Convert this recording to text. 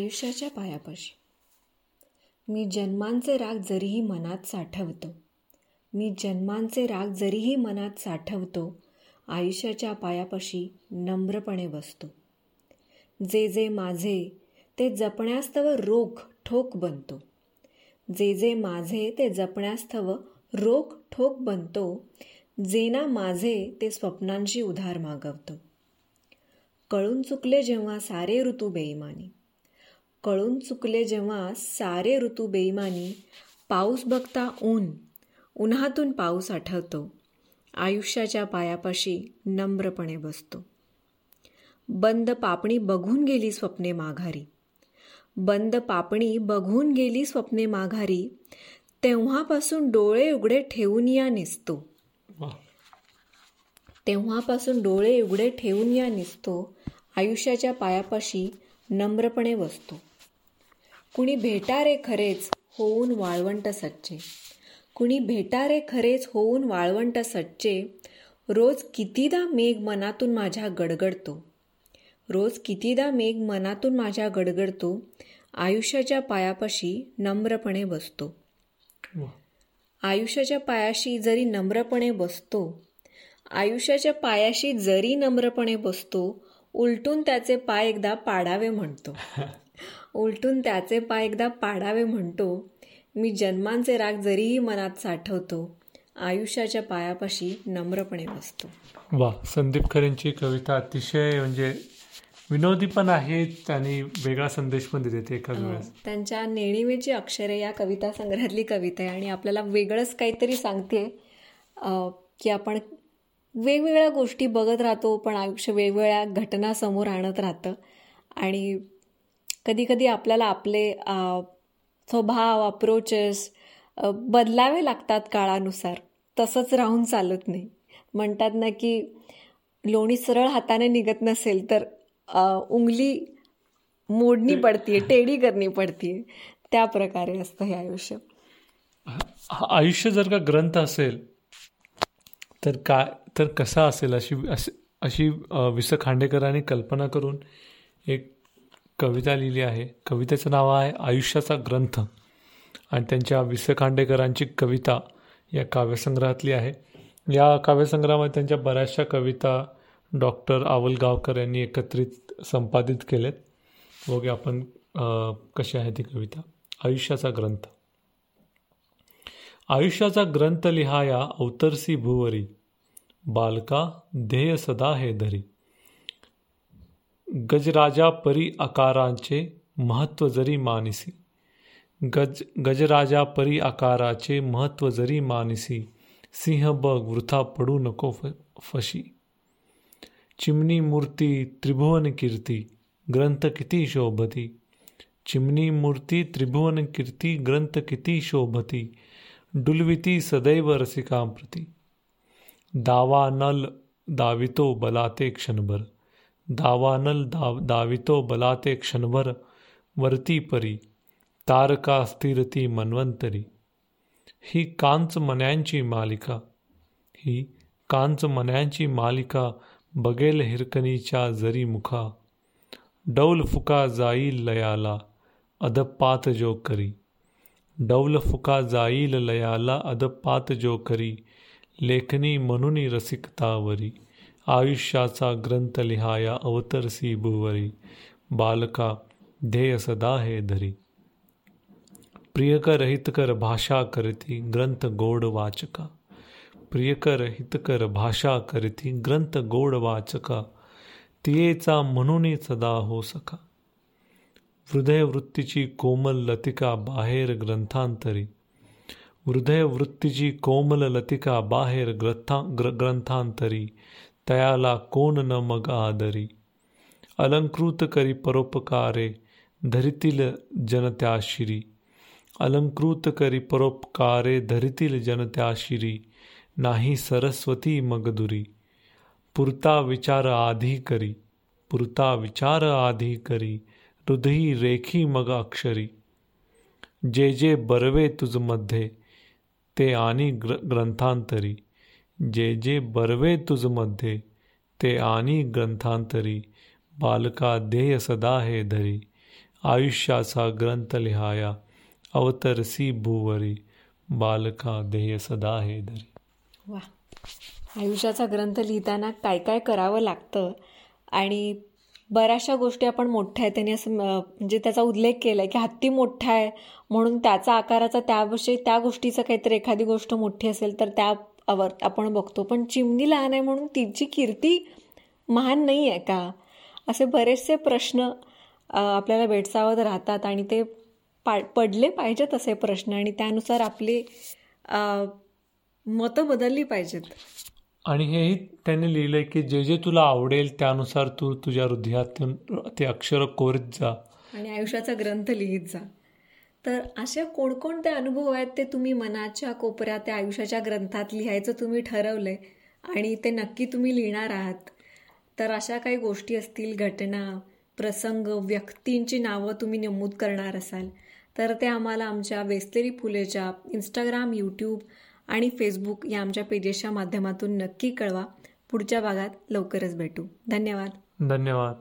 आयुष्याच्या पायापाशी. मी जन्मांचे राग जरीही मनात साठवतो. मी जन्मांचे राग जरीही मनात साठवतो आयुष्याच्या पायापाशी नम्रपणे बसतो. जे जे माझे ते जपण्यास्तव रोख ठोक बनतो. जे जे माझे ते जपण्यास्तव रोख ठोक बनतो. जेना माझे ते स्वप्नांशी उधार मागवतो. कळून चुकले जेव्हा सारे ऋतू बेईमानी. कळून चुकले जेव्हा सारे ऋतू बेईमानी पाऊस बघता ऊन उन्हातून पाऊस आठवतो. आयुष्याच्या पायापाशी नम्रपणे बसतो. बंद पापणी बघून गेली स्वप्ने माघारी. बंद पापणी बघून गेली स्वप्ने माघारी. तेव्हापासून डोळे उघडे ठेवून या निसतो. तेव्हापासून डोळे उघडे ठेवून या निसतो. आयुष्याच्या पायापाशी नम्रपणे बसतो. कुणी भेटा रे खरेच होऊन वाळवंट सच्चे. कुणी भेटा रे खरेच होऊन वाळवंट सच्चे. रोज कितीदा मेघ मनातून माझ्या गडगडतो. रोज कितीदा मेघ मनातून माझ्या गडगडतो. आयुष्याच्या पायापाशी नम्रपणे बसतो. आयुष्याच्या पायाशी जरी नम्रपणे बसतो. आयुष्याच्या पायाशी जरी नम्रपणे बसतो. उलटून त्याचे पाय एकदा पाडावे म्हणतो. उलटून त्याचे पाय एकदा पाडावे म्हणतो. मी जन्मांचे राग जरीही मनात साठवतो आयुष्याच्या पायापाशी नम्रपणे बसतो. वा संदीप खरेंची कविता अतिशय म्हणजे विनोदी पण आहेत आणि वेगळा संदेश पण देते एका वेळेस. त्यांच्या नेणिवेची अक्षरे या कविता संग्रहातली कविता आहे आणि आपल्याला वेगळंच काहीतरी सांगते की आपण वेगवेगळ्या गोष्टी बघत राहतो पण आयुष्य वेगवेगळ्या घटना समोर आणत राहतं. आणि कधीकधी आपल्याला आपले स्वभाव अप्रोचेस बदलावे लागतात काळानुसार. तसंच राहून चालत नाही. म्हणतात ना की लोणी सरळ हाताने निघत नसेल तर उंगली मोडणी पडतीये टेडी करणी पडतीये. त्या प्रकारे असतं हे आयुष्य. आयुष्य जर का ग्रंथ असेल तर काय तर कसा असेल अशी अशी विस खांडेकरांनी कल्पना करून एक कविता लिहिली आहे. कवितेचं नाव आहे आयुष्याचा ग्रंथ. आणि त्यांच्या विस खांडेकरांची कविता या काव्यसंग्रहातली आहे. या काव्यसंग्रहामध्ये त्यांच्या बऱ्याचशा कविता डॉक्टर आवलगावकर यांनी एकत्रित संपादित केलेत. बघे आपण कशी आहे ती कविता. आयुष्याचा ग्रंथ. आयुष्याचा ग्रंथ लिहाया अवतरसी भुवरी. बालका ध्येय सदा हे धरी. गजराजा परी आकारांचे महत्त्व जरी मानिसी गज गजराजा परी आकाराचे महत्त्व जरी मानिसी सिंह बग वृथा पडू नको फशी. चिमणी मूर्ती त्रिभुवन कीर्ती ग्रंथ किती शोभती. चिमणी मूर्ती त्रिभुवन कीर्ती ग्रंथ किती शोभती. डुलविती सदैव रसिकांप्रती. दावानल दावितो बलाते क्षणभर. दावानल दाव दावितो बलाते क्षणभर वरती परी तारका स्थिरती मन्वंतरी. ही कांच मन्यांची मालिका ही कांच मन्यांची मालिका बगेल हिरकणीच्या जरी मुखा. डौल फुका जाईल लयाला अधपात जो करी. डौल फुका जाईल लयाला अधपात जो करी लेखनी म्हणून रसिकतावरी आयुष्याचा ग्रंथ लिहाया अवतरसी भुवरी बालका ध्येय सदा हे धरी. प्रियकर हितकर भाषा करती ग्रंथ गोड वाचका. प्रियकर हितकर भाषा करती ग्रंथ गोड वाचका. तियेचा म्हणून सदा हो सका हृदय वृत्तीची कोमल लतिका बाहेर ग्रंथांतरी. हृदय वृत्तीची कोमल लतिका बाहेर ग्रंथा ग्र ग्रंथांतरी. तयाला कोण न मग आदरी अलंकृत करी परोपकारे धरितील जनत्याशिरी अलंकृत करी परोपकारे धरितील जनत्याशिरी नाही सरस्वती मगदुरी पुरता विचार आधी करी पुरता विचार आधी करी हृदयी रेखी मग अक्षरी जे जे बरवे तुझमध्ये ते आणि ग्र ग्रंथांतरी जे जे बर्वे तुझमध्ये ते आणि ग्रंथांतरी बालका ध्येय सदा हे धरी. आयुष्याचा ग्रंथ लिहाया अवतरसी भूवरी बालका ध्येय सदा हे धरी. वा आयुष्याचा ग्रंथ लिहिताना काय काय करावं लागतं? आणि बऱ्याचशा गोष्टी आपण मोठ्या आहेत त्यांनी असं म्हणजे त्याचा उल्लेख केला आहे की हत्ती मोठा आहे म्हणून त्याचा आकाराचा त्याविषयी त्या गोष्टीचं काहीतरी एखादी गोष्ट मोठी असेल तर त्या त्यावर आपण बघतो पण चिमणी लहान आहे म्हणून तिची कीर्ती महान नाही आहे का? असे बरेचसे प्रश्न आपल्याला भेडसावत राहतात आणि ते पा पडले पाहिजेत असे प्रश्न आणि त्यानुसार आपली मतं बदलली पाहिजेत. आणि हेही त्यांनी लिहिलंय की जे जे तुला आवडेल त्यानुसार तू तुझ्या हृदयातून ते अक्षर कोरीत जा. आणि आयुष्याचा ग्रंथ लिहित जा. तर असे कोणकोणते अनुभव आहेत ते तुम्ही मनाच्या कोपऱ्यात त्या आयुष्याच्या ग्रंथात लिहायचं तुम्ही ठरवलंय आणि ते नक्की तुम्ही लिहिणार आहात. तर अशा काही गोष्टी असतील घटना प्रसंग व्यक्तींची नावं तुम्ही नमूद करणार असाल तर ते आम्हाला आमच्या वेस्तेरी फुलेच्या इंस्टाग्राम यूट्यूब आणि फेसबुक या आमच्या पेजेसच्या माध्यमातून नक्की कळवा. पुढच्या भागात लवकरच भेटू. धन्यवाद. धन्यवाद.